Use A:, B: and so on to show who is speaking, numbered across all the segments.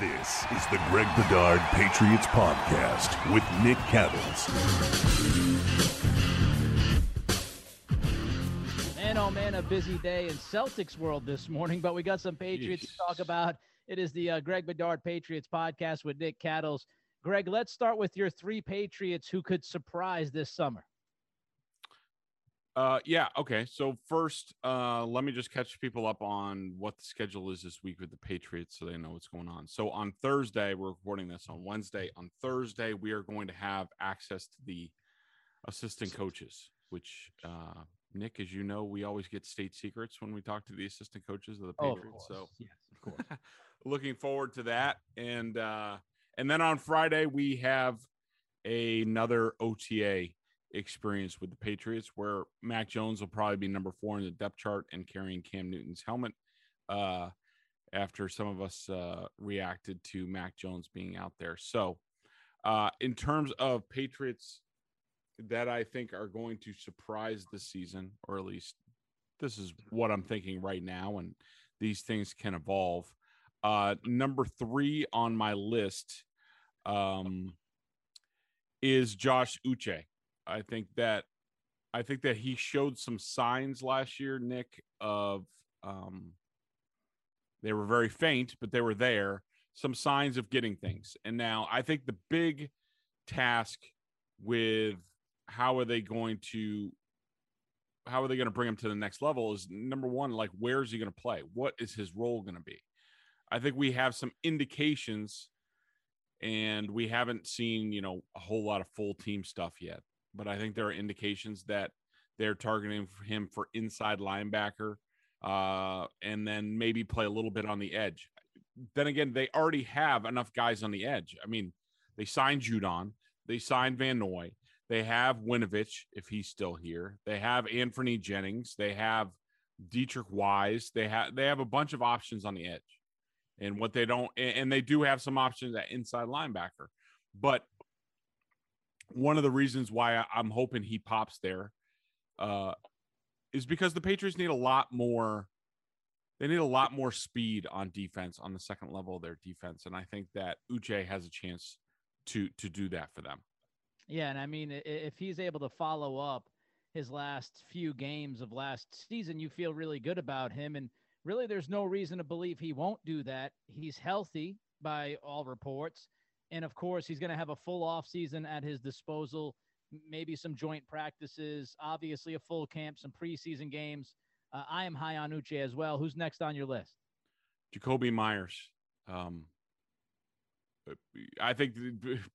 A: This is the Greg Bedard Patriots Podcast with Nick Cattles.
B: Man, oh man, a busy day in Celtics world this morning, but we got some Patriots to talk about. It is the uh, Greg Bedard Patriots podcast with Nick Cattles. Greg, let's start with your three Patriots who could surprise this summer.
C: Uh, yeah. Okay. So first, uh, let me just catch people up on what the schedule is this week with the Patriots, so they know what's going on. So on Thursday, we're recording this on Wednesday. On Thursday, we are going to have access to the assistant coaches, which uh, Nick, as you know, we always get state secrets when we talk to the assistant coaches of the
B: Oh, of
C: Patriots. so
B: yes, of course.
C: looking forward to that and uh and then on friday we have another ota experience with the patriots where mac jones will probably be number four in the depth chart and carrying cam newton's helmet uh after some of us uh reacted to mac jones being out there so uh in terms of patriots that i think are going to surprise this season or at least this is what i'm thinking right now and these things can evolve uh, number three on my list um, is Josh Uche. I think that I think that he showed some signs last year, Nick, of um, they were very faint, but they were there. Some signs of getting things. And now I think the big task with how are they going to how are they going to bring him to the next level is number one, like where is he going to play? What is his role going to be? I think we have some indications, and we haven't seen, you know, a whole lot of full team stuff yet. But I think there are indications that they're targeting him for inside linebacker, uh, and then maybe play a little bit on the edge. Then again, they already have enough guys on the edge. I mean, they signed Judon, they signed Van Noy, they have Winovich if he's still here, they have Anfernee Jennings, they have Deatrich Wise, they have they have a bunch of options on the edge and what they don't and they do have some options at inside linebacker but one of the reasons why I- i'm hoping he pops there uh is because the patriots need a lot more they need a lot more speed on defense on the second level of their defense and i think that uche has a chance to to do that for them
B: Yeah, and I mean, if he's able to follow up his last few games of last season, you feel really good about him. And really, there's no reason to believe he won't do that. He's healthy by all reports. And of course, he's going to have a full off season at his disposal, maybe some joint practices, obviously a full camp, some preseason games. Uh, I am high on Uche as well. Who's next on your list?
C: Jakobi Meyers. Um, I think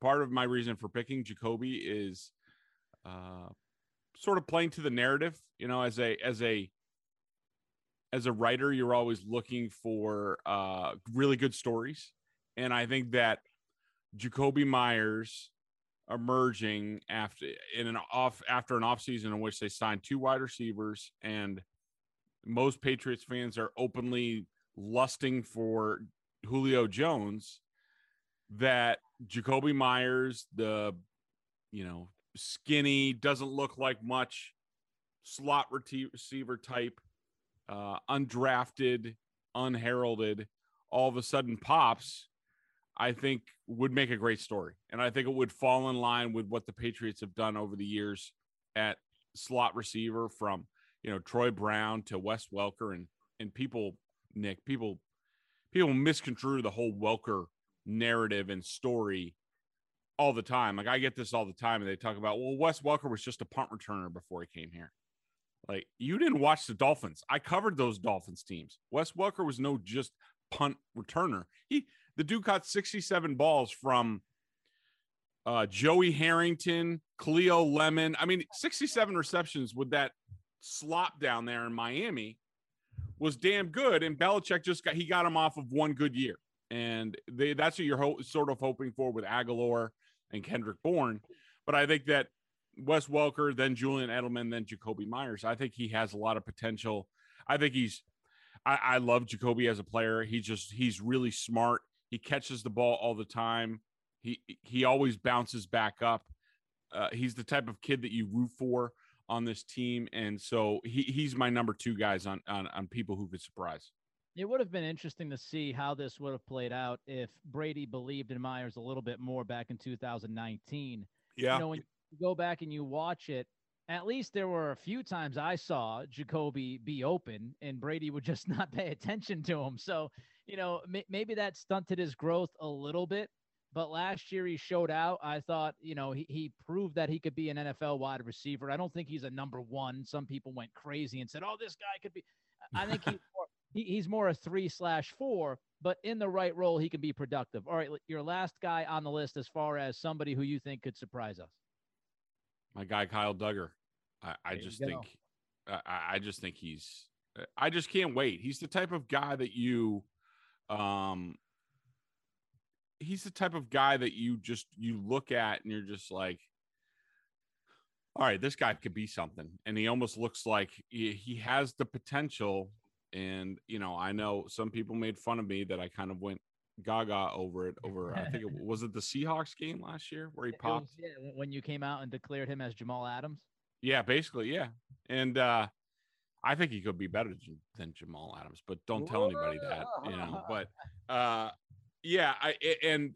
C: part of my reason for picking Jakobi is uh, sort of playing to the narrative. You know, as a as a as a writer, you're always looking for uh, really good stories, and I think that Jakobi Meyers emerging after in an off after an off season in which they signed two wide receivers and most Patriots fans are openly lusting for Julio Jones that Jakobi Meyers, the you know, skinny, doesn't look like much slot receiver type, uh, undrafted, unheralded, all of a sudden pops, I think would make a great story. And I think it would fall in line with what the Patriots have done over the years at slot receiver from, you know, Troy Brown to Wes Welker and and people, Nick, people people misconstrue the whole Welker narrative and story all the time. Like I get this all the time, and they talk about, well, Wes Welker was just a punt returner before he came here. Like you didn't watch the Dolphins. I covered those Dolphins teams. Wes Welker was no just punt returner. He the dude caught 67 balls from uh, Joey Harrington, Cleo Lemon. I mean, 67 receptions with that slop down there in Miami was damn good. And Belichick just got he got him off of one good year, and they, that's what you're ho- sort of hoping for with Agholor and Kendrick Bourne. But I think that Wes Welker, then Julian Edelman, then Jakobi Meyers. I think he has a lot of potential. I think he's. I, I love Jakobi as a player. He just he's really smart. He catches the ball all the time. He he always bounces back up. Uh, he's the type of kid that you root for on this team, and so he he's my number two guys on on, on people who could surprise.
B: It would have been interesting to see how this would have played out if Brady believed in Meyers a little bit more back in 2019.
C: Yeah.
B: You know, when you go back and you watch it, at least there were a few times I saw Jakobi be open and Brady would just not pay attention to him. So, you know, m- maybe that stunted his growth a little bit. But last year he showed out. I thought, you know, he, he proved that he could be an NFL wide receiver. I don't think he's a number one. Some people went crazy and said, oh, this guy could be. I think he's more, he, he's more a three slash four, but in the right role, he can be productive. All right, your last guy on the list as far as somebody who you think could surprise us.
C: My guy Kyle Dugger. I, I just think I, I just think he's I just can't wait. He's the type of guy that you um he's the type of guy that you just you look at and you're just like all right, this guy could be something. And he almost looks like he, he has the potential. And, you know, I know some people made fun of me that I kind of went gaga over it over, I think it was it the Seahawks game last year where he popped.
B: was, yeah, when- when you came out and declared him as Jamal Adams.
C: Yeah, basically, yeah. And uh I think he could be better than- Jamal Adams, but don't tell anybody that, you know. But uh yeah, I and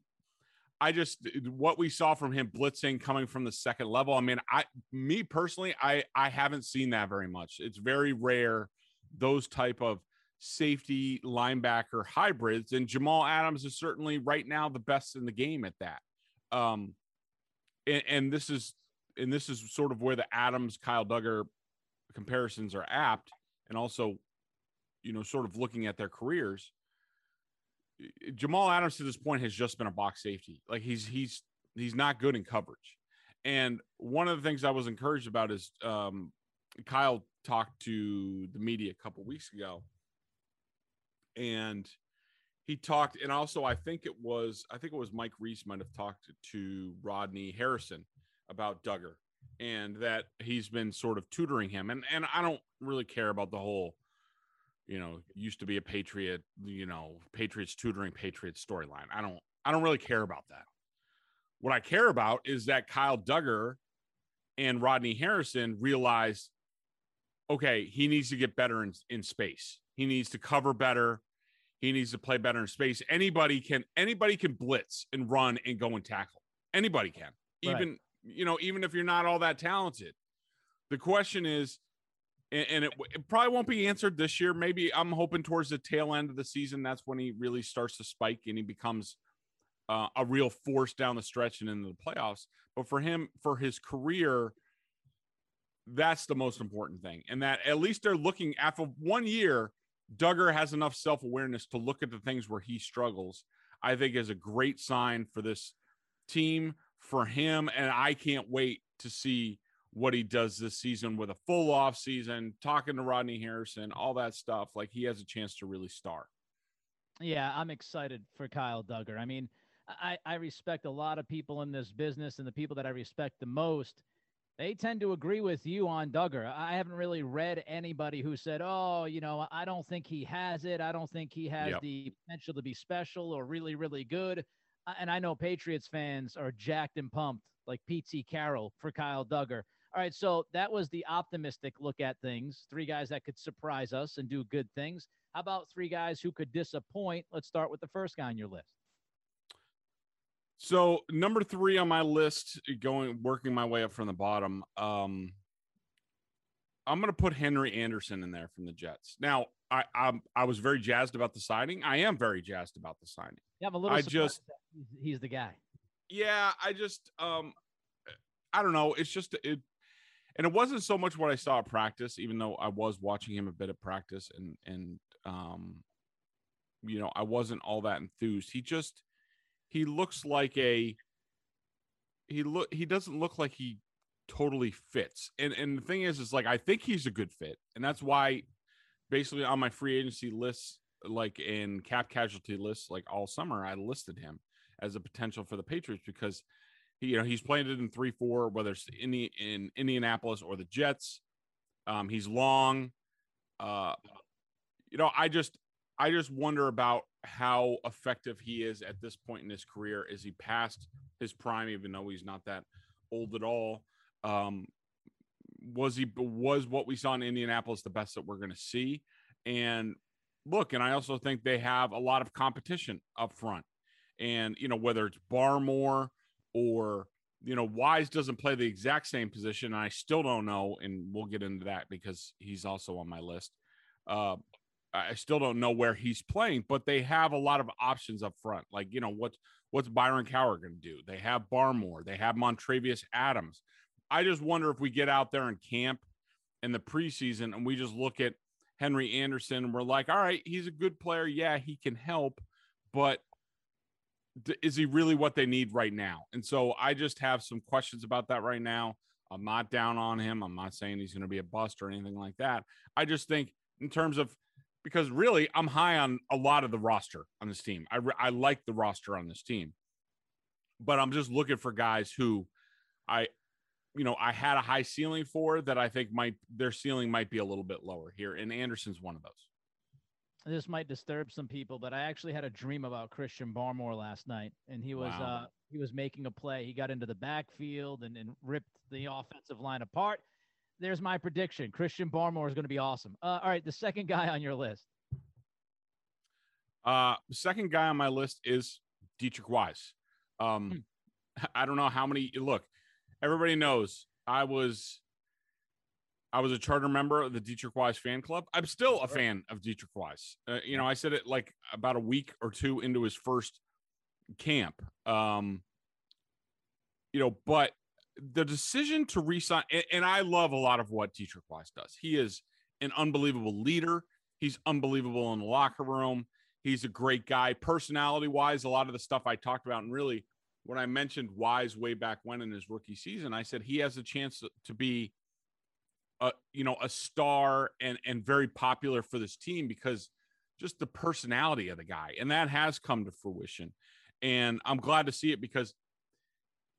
C: I just what we saw from him blitzing coming from the second level. I mean, I me personally, I I haven't seen that very much. It's very rare those type of safety linebacker hybrids and Jamal Adams is certainly right now the best in the game at that. Um and, and this is and this is sort of where the Adams Kyle Dugger comparisons are apt and also you know sort of looking at their careers Jamal Adams to this point has just been a box safety. Like he's he's he's not good in coverage. And one of the things I was encouraged about is um Kyle talked to the media a couple weeks ago and he talked and also I think it was I think it was Mike Reiss might have talked to Rodney Harrison about Dugger and that he's been sort of tutoring him. And and I don't really care about the whole you know used to be a patriot you know patriots tutoring patriots storyline. I don't I don't really care about that. What I care about is that Kyle Dugger and Rodney Harrison realized okay he needs to get better in, in space. He needs to cover better. He needs to play better in space. Anybody can anybody can blitz and run and go and tackle. Anybody can.
B: Right.
C: even you know even if you're not all that talented. The question is and, it, it probably won't be answered this year. Maybe i'm hoping towards the tail end of the season that's when he really starts to spike and he becomes uh, a real force down the stretch and into the playoffs. But for him for his career that's the most important thing. And that at least they're looking after one year Dugger has enough self awareness to look at the things where he struggles. I think is a great sign for this team, for him, and I can't wait to see what he does this season with a full off season, talking to Rodney Harrison, all that stuff. Like he has a chance to really star.
B: Yeah, I'm excited for Kyle Dugger. I mean, I, I respect a lot of people in this business, and the people that I respect the most, they tend to agree with you on Dugger. I haven't really read anybody who said, "Oh, you know, I don't think he has it. I don't think he has
C: Yep.
B: the potential to be special or really, really good." And I know Patriots fans are jacked and pumped, like Pete Carroll for Kyle Dugger. All right, so that was the optimistic look at things. Three guys that could surprise us and do good things. How about three guys who could disappoint? Let's start with the first guy on your list.
C: So number three on my list, going working my way up from the bottom. Um, I'm going to put Henry Anderson in there from the Jets. Now, I I'm, I was very jazzed about the signing. I am very jazzed about the signing.
B: Yeah, I'm a little.
C: I just-
B: he's, the guy.
C: Yeah, I just um I don't know. It's just it and it wasn't so much what I saw at practice, even though I was watching him a bit at practice and and um you know, I wasn't all that enthused. He just he looks like a he look he doesn't look like he totally fits. And and the thing is is like I think he's a good fit. And that's why basically on my free agency list like in cap casualty lists like all summer I listed him as a potential for the Patriots because he, you know he's playing it in three four whether it's in the in Indianapolis or the Jets. Um, he's long. Uh, you know, I just I just wonder about how effective he is at this point in his career. Is he past his prime, even though he's not that old at all? Um, was he was what we saw in Indianapolis the best that we're going to see? And look, and I also think they have a lot of competition up front and you know whether it's Barmore or you know Wise doesn't play the exact same position. I still don't know, and we'll get into that because he's also on my list. Uh, I still don't know where he's playing, but they have a lot of options up front. Like you know what's what's Byron Cowart going to do? They have Barmore, they have Montravius Adams. I just wonder if we get out there in camp in the preseason and we just look at Henry Anderson and we're like, all right, he's a good player. Yeah, he can help, but is he really what they need right now? And so I just have some questions about that right now. I'm not down on him. I'm not saying he's going to be a bust or anything like that. I just think in terms of because really I'm high on a lot of the roster on this team. I I like the roster on this team. But I'm just looking for guys who I you know, I had a high ceiling for that I think might their ceiling might be a little bit lower here and Anderson's one of those.
B: This might disturb some people, but I actually had a dream about Christian Barmore last night, and he was
C: Wow.
B: uh, he was making a play. He got into the backfield and, and ripped the offensive line apart. There's my prediction. Christian Barmore is going to be awesome. Uh, all right, the second guy on your list.
C: Uh, the second guy on my list is Deatrich Wise. Um, I don't know how many. Look, everybody knows I was, I was a charter member of the Deatrich Wise fan club. I'm still a fan of Deatrich Wise. Uh, you know, I said it like about a week or two into his first camp. Um, you know, but the decision to resign, and, and I love a lot of what Deatrich Wise does. He is an unbelievable leader. He's unbelievable in the locker room. He's a great guy. Personality wise, a lot of the stuff I talked about, and really when I mentioned Wise way back when in his rookie season, I said he has a chance to, to be you know a star and and very popular for this team because just the personality of the guy, and that has come to fruition. And I'm glad to see it because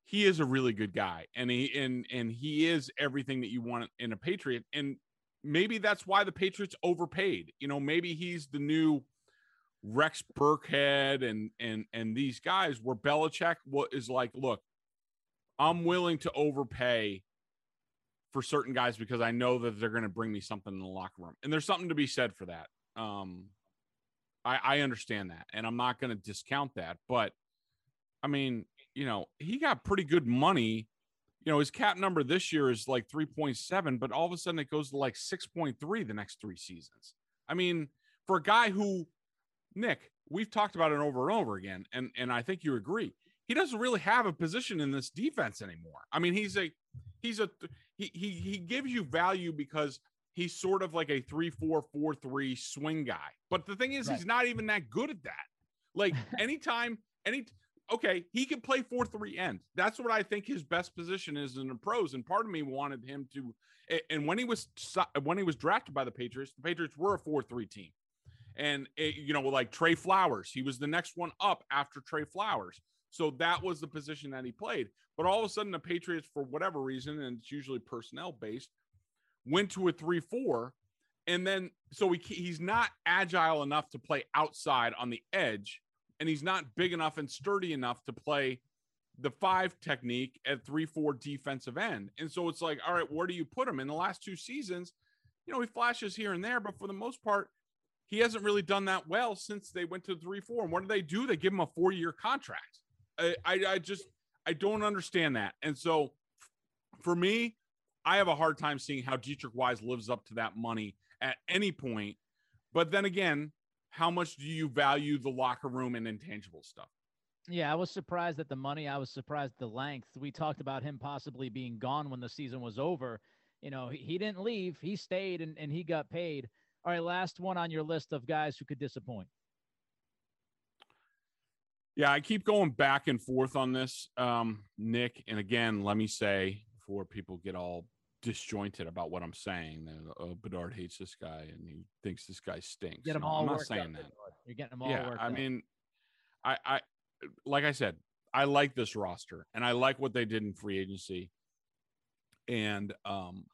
C: he is a really good guy, and he and and he is everything that you want in a Patriot. And maybe that's why the Patriots overpaid. You know, maybe he's the new Rex Burkhead and and and these guys where Belichick is like, look, I'm willing to overpay for certain guys because I know that they're going to bring me something in the locker room. And there's something to be said for that. Um I I understand that and I'm not going to discount that, but I mean, you know, he got pretty good money. You know, his cap number this year is like 3.7, but all of a sudden it goes to like 6.3 the next 3 seasons. I mean, for a guy who Nick, we've talked about it over and over again, and and I think you agree. He doesn't really have a position in this defense anymore. I mean, he's a he's a he he he gives you value because he's sort of like a three four four three swing guy. But the thing is,
B: Right.
C: he's not even that good at that. Like anytime, any okay, he can play four three end. That's what I think his best position is in the pros. And part of me wanted him to. And when he was when he was drafted by the Patriots, the Patriots were a four three team and it, you know like Trey Flowers, he was the next one up after Trey Flowers. So that was the position that he played. But all of a sudden, the Patriots, for whatever reason, and it's usually personnel based, went to a three-four, and then so he he's not agile enough to play outside on the edge, and he's not big enough and sturdy enough to play the five technique at three-four defensive end. And so it's like, all right, where do you put him? In the last two seasons, you know, he flashes here and there, but for the most part, he hasn't really done that well since they went to three four. And what do they do? They give him a four year contract. I, I just I don't understand that. And so for me, I have a hard time seeing how Deatrich Wise lives up to that money at any point. But then again, how much do you value the locker room and intangible stuff?
B: Yeah, I was surprised at the money. I was surprised at the length. We talked about him possibly being gone when the season was over. You know, he, he didn't leave. He stayed and, and he got paid. All right, last one on your list of guys who could disappoint.
C: Yeah, I keep going back and forth on this, um, Nick. And again, let me say before people get all disjointed about what I'm saying, uh, oh, Bedard hates this guy and he thinks this guy stinks.
B: Get them
C: No,
B: all
C: I'm not saying that.
B: You're getting them all
C: yeah, I
B: up.
C: mean, I, I, like I said, I like this roster and I like what they did in free agency. And um,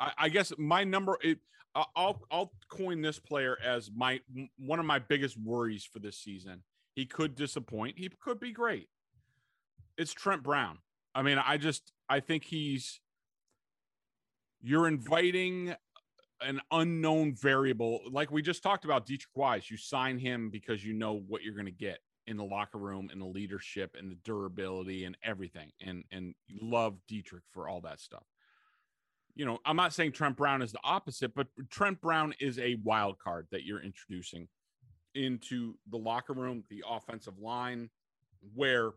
C: I, I guess my number, it, I'll I'll coin this player as my one of my biggest worries for this season. He could disappoint. He could be great. It's Trent Brown. I mean, I just I think he's you're inviting an unknown variable like we just talked about Deatrich Wise. You sign him because you know what you're going to get in the locker room and the leadership and the durability and everything. And and you love Deatrich for all that stuff. You know, I'm not saying Trent Brown is the opposite, but Trent Brown is a wild card that you're introducing into the locker room, the offensive line, where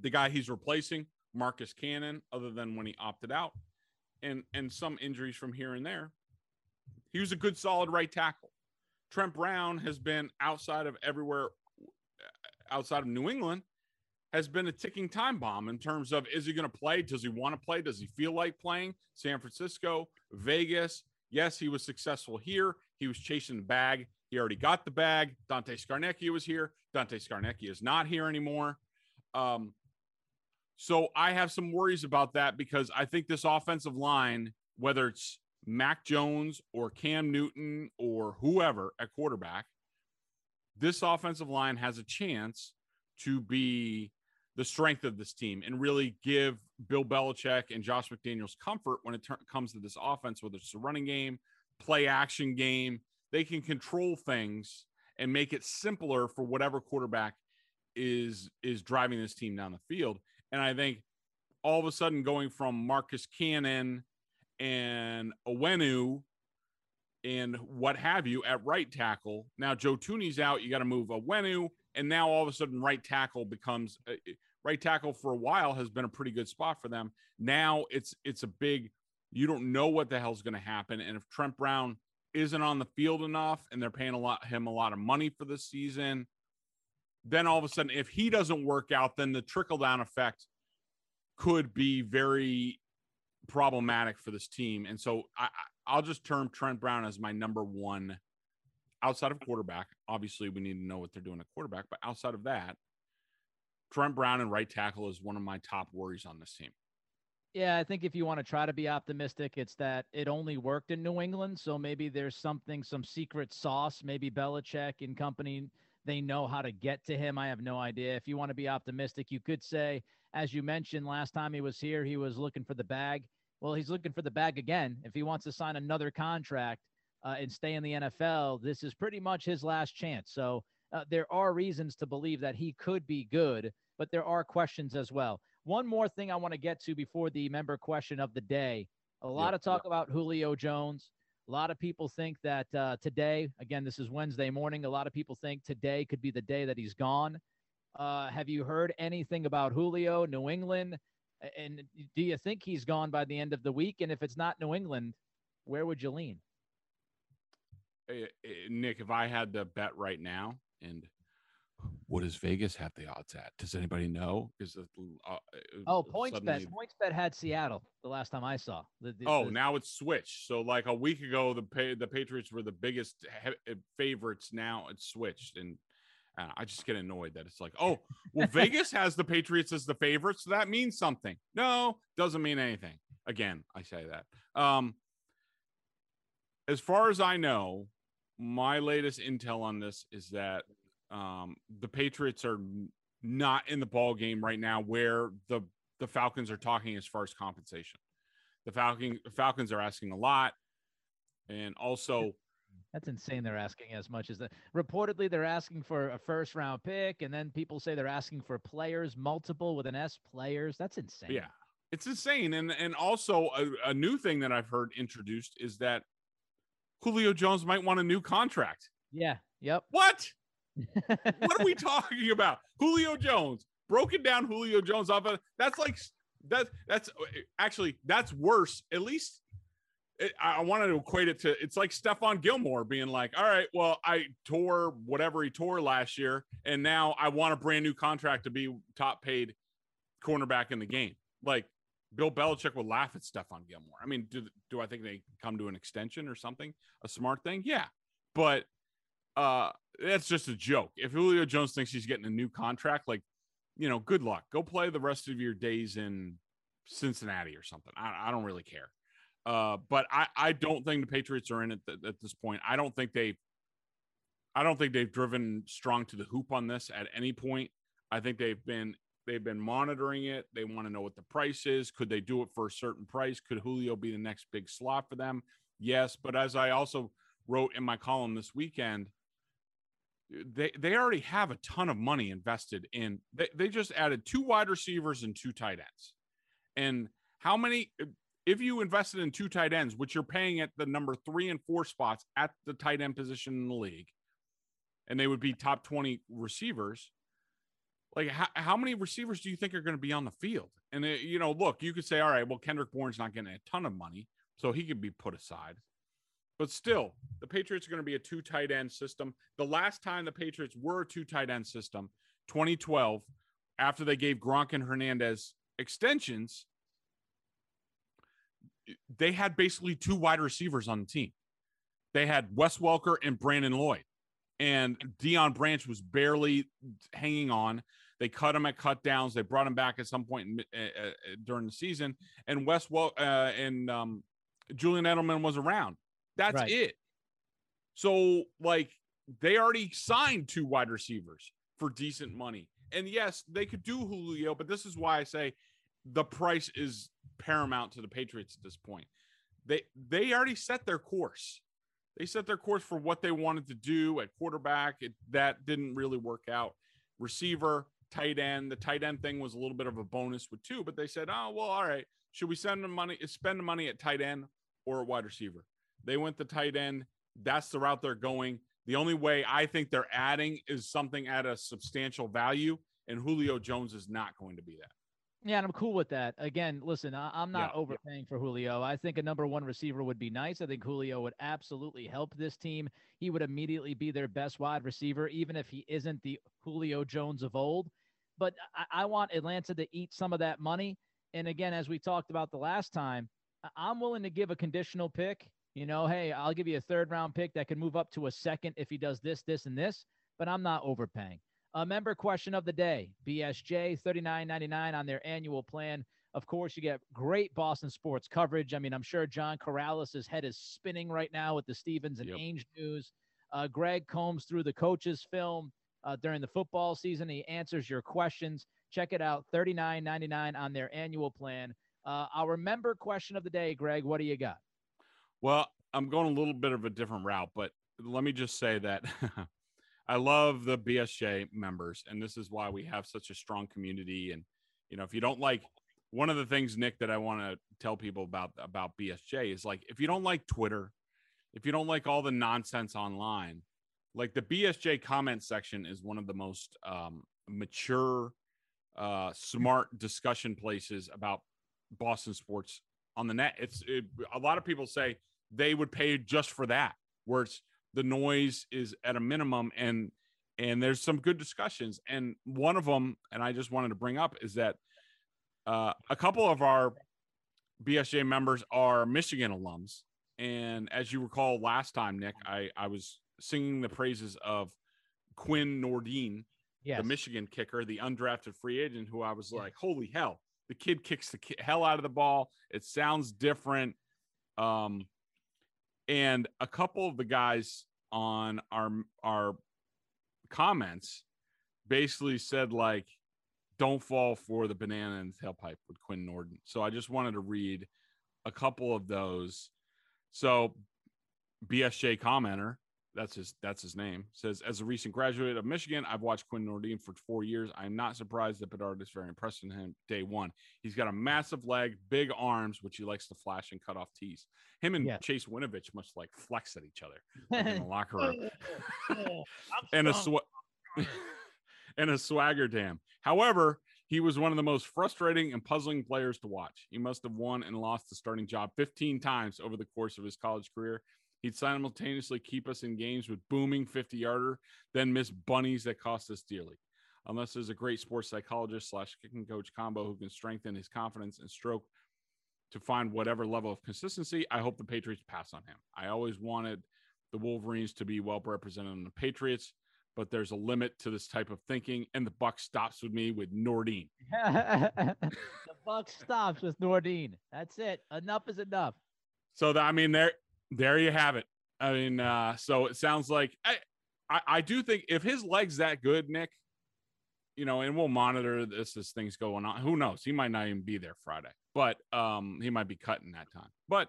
C: the guy he's replacing, Marcus Cannon, other than when he opted out, and and some injuries from here and there, he was a good solid right tackle. Trent Brown has been outside of everywhere outside of New England has been a ticking time bomb in terms of is he going to play? Does he want to play? Does he feel like playing? San Francisco, Vegas. Yes, he was successful here. He was chasing the bag. He already got the bag. Dante Scarnecchia was here. Dante Scarnecchia is not here anymore. Um, so I have some worries about that because I think this offensive line, whether it's Mac Jones or Cam Newton or whoever at quarterback, this offensive line has a chance to be the strength of this team and really give Bill Belichick and Josh McDaniels comfort when it ter- comes to this offense, whether it's a running game, play action game. They can control things and make it simpler for whatever quarterback is is driving this team down the field. And I think all of a sudden going from Marcus Cannon and Onwenu and what have you at right tackle. Now Joe Thuney's out. You got to move Onwenu, and now all of a sudden right tackle becomes uh, right tackle for a while has been a pretty good spot for them. Now it's it's a big. You don't know what the hell's going to happen, and if Trent Brown isn't on the field enough, and they're paying a lot him a lot of money for this season, then all of a sudden, if he doesn't work out, then the trickle down effect could be very problematic for this team. And so I, I- I'll just term Trent Brown as my number one outside of quarterback. Obviously, we need to know what they're doing at quarterback, but outside of that, Trent Brown and right tackle is one of my top worries on this team.
B: Yeah, I think if you want to try to be optimistic, it's that it only worked in New England. So maybe there's something, some secret sauce. Maybe Belichick and company, they know how to get to him. I have no idea. If you want to be optimistic, you could say, as you mentioned last time he was here, he was looking for the bag. Well, he's looking for the bag again. If he wants to sign another contract uh, and stay in the NFL, this is pretty much his last chance. So uh, there are reasons to believe that he could be good, but there are questions as well. One more thing I want to get to before the member question of the day. A lot
C: Yep,
B: of talk about Julio Jones. A lot of people think that uh, today, again, this is Wednesday morning. A lot of people think today could be the day that he's gone. Uh, have you heard anything about Julio, New England? And do you think he's gone by the end of the week? And if it's not New England, where would you lean?
C: Eh, eh, Nick, if I had to bet right now, and what does Vegas have the odds at? Does anybody know? Is it, uh,
B: Oh, points
C: suddenly-
B: bet. Points bet had Seattle the last time I saw. The, the-
C: Oh,
B: the-
C: now it's switched. So like a week ago, the the Patriots were the biggest he- favorites. Now it's switched, and uh, I just get annoyed that it's like, oh, well, Vegas has the Patriots as the favorites, so that means something. No, doesn't mean anything. Again, I say that. Um, as far as I know, my latest intel on this is that um, the Patriots are not in the ball game right now, where the the Falcons are talking as far as compensation. The Falcon Falcons are asking a lot, and also
B: That's insane. They're asking as much as that. Reportedly, they're asking for a first round pick, and then people say they're asking for players, multiple with an S players. That's insane.
C: yeah, It's insane. And and also a, a new thing that I've heard introduced is that Julio Jones might want a new contract.
B: Yeah. Yep.
C: What? What are we talking about? Julio Jones, broken down Julio Jones off of that's like that that's actually that's worse. At least eh, it, I wanted to equate it to it's like Stephon Gilmore being like, all right, well, I tore whatever he tore last year, and now I want a brand new contract to be top paid cornerback in the game. Like Bill Belichick would laugh at Stephon Gilmore. I mean, do do I think they come to an extension or something? A smart thing? Yeah. But uh that's just a joke. If Julio Jones thinks he's getting a new contract, like, you know, good luck. Go play the rest of your days in Cincinnati or something. I, I don't really care. Uh, but I, I don't think the Patriots are in it at, at this point. I don't think they I don't think they've driven strong to the hoop on this at any point. I think they've been they've been monitoring it. They want to know what the price is. Could they do it for a certain price? Could Julio be the next big slot for them? Yes, but as I also wrote in my column this weekend, they they already have a ton of money invested in. They they just added two wide receivers and two tight ends. And how many if you invested in two tight ends, which you're paying at the number three and four spots at the tight end position in the league, and they would be top 20 receivers, like how, how many receivers do you think are going to be on the field? And, it, you know, look, you could say, all right, well, Kendrick Bourne's not getting a ton of money, so he could be put aside. But still, the Patriots are going to be a two tight end system. The last time the Patriots were a two tight end system, 2012, after they gave Gronk and Hernandez extensions, they had basically two wide receivers on the team. They had Wes Welker and Brandon Lloyd, and Deion Branch was barely hanging on. They cut him at cut downs. They brought him back at some point in, uh, during the season, and Wes well uh, and um, Julian Edelman was around. That's right. it. So, like, they already signed two wide receivers for decent money. And yes, they could do Julio, but this is why I say the price is paramount to the Patriots at this point. They they already set their course. They set their course for what they wanted to do at quarterback. It, that didn't really work out. Receiver, tight end. The tight end thing was a little bit of a bonus with two, but they said, "Oh well, all right. Should we send the money? Spend the money at tight end or wide receiver?" They went the tight end. That's the route they're going. The only way I think they're adding is something at a substantial value, and Julio Jones is not going to be that.
B: Yeah, and I'm cool with that. Again, listen, I, am not yeah, overpaying yeah. for Julio. I think a number one receiver would be nice. I think Julio would absolutely help this team. He would immediately be their best wide receiver, even if he isn't the Julio Jones of old. But I, I want Atlanta to eat some of that money. And again, as we talked about the last time, I'm willing to give a conditional pick. You know, hey, I'll give you a third round pick that can move up to a second if he does this, this, and this, but I'm not overpaying. A member question of the day BSJ $39.99 on their annual plan. Of course, you get great Boston sports coverage. I mean, I'm sure John Karalis' head is spinning right now with the Stevens and yep. Ainge news. Uh, Greg combs through the coaches' film uh, during the football season. He answers your questions. Check it out $39.99 on their annual plan. Uh, our member question of the day, Greg, what do you got?
C: Well, I'm going a little bit of a different route, but let me just say that I love the BSJ members, and this is why we have such a strong community. And you know, if you don't like one of the things, Nick, that I want to tell people about about BSJ is like if you don't like Twitter, if you don't like all the nonsense online, like the BSJ comment section is one of the most um, mature, uh, smart discussion places about Boston sports on the net. It's it, a lot of people say they would pay just for that, where it's the noise is at a minimum and and there's some good discussions and one of them and i just wanted to bring up is that uh, a couple of our bsj members are michigan alums and as you recall last time nick i i was singing the praises of quinn Nordin, yes. the michigan kicker the undrafted free agent who i was yes. like holy hell the kid kicks the hell out of the ball it sounds different um and a couple of the guys on our our comments basically said like don't fall for the banana and tailpipe with quinn nordin so i just wanted to read a couple of those. So bsj commenter that's his that's his name. Says as a recent graduate of Michigan, I've watched Quinn Nordin for four years. I'm not surprised that Bedard is very impressed in him day one. He's got a massive leg, big arms, which he likes to flash and cut off tees. Him and. Chase Winovich must like flex at each other like in the locker room. And a
B: strong.
C: sw- and a swagger dam. However, he was one of the most frustrating and puzzling players to watch. He must have won and lost the starting job 15 times over the course of his college career. He'd simultaneously keep us in games with booming 50 yarder, then miss bunnies that cost us dearly. Unless there's a great sports psychologist slash kicking coach combo who can strengthen his confidence and stroke to find whatever level of consistency, I hope the Patriots pass on him. I always wanted the Wolverines to be well represented on the Patriots, but there's a limit to this type of thinking, and the buck stops with me with Nordin.
B: the buck stops with Nordin. That's it. Enough is enough.
C: So that, I mean, there, there you have it. I mean, uh, so it sounds like I, I, I do think if his leg's that good, Nick, you know, and we'll monitor this as things going on. Who knows? He might not even be there Friday, but um, he might be cutting that time. But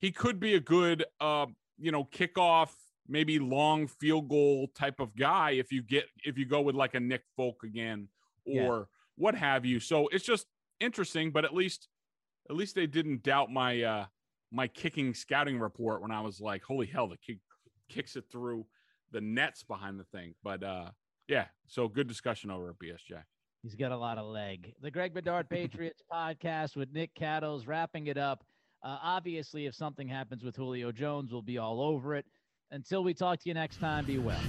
C: he could be a good, uh, you know, kickoff, maybe long field goal type of guy if you get if you go with like a Nick Folk again
B: Yeah.
C: or what have you. So it's just interesting, but at least at least they didn't doubt my uh my kicking scouting report when I was like, holy hell, the kick kicks it through the nets behind the thing. But uh yeah, so good discussion over at BSJ.
B: He's got a lot of leg. The Greg Bedard Patriots podcast with Nick Cattles wrapping it up. Uh, obviously, if something happens with Julio Jones, we'll be all over it. Until we talk to you next time, be well.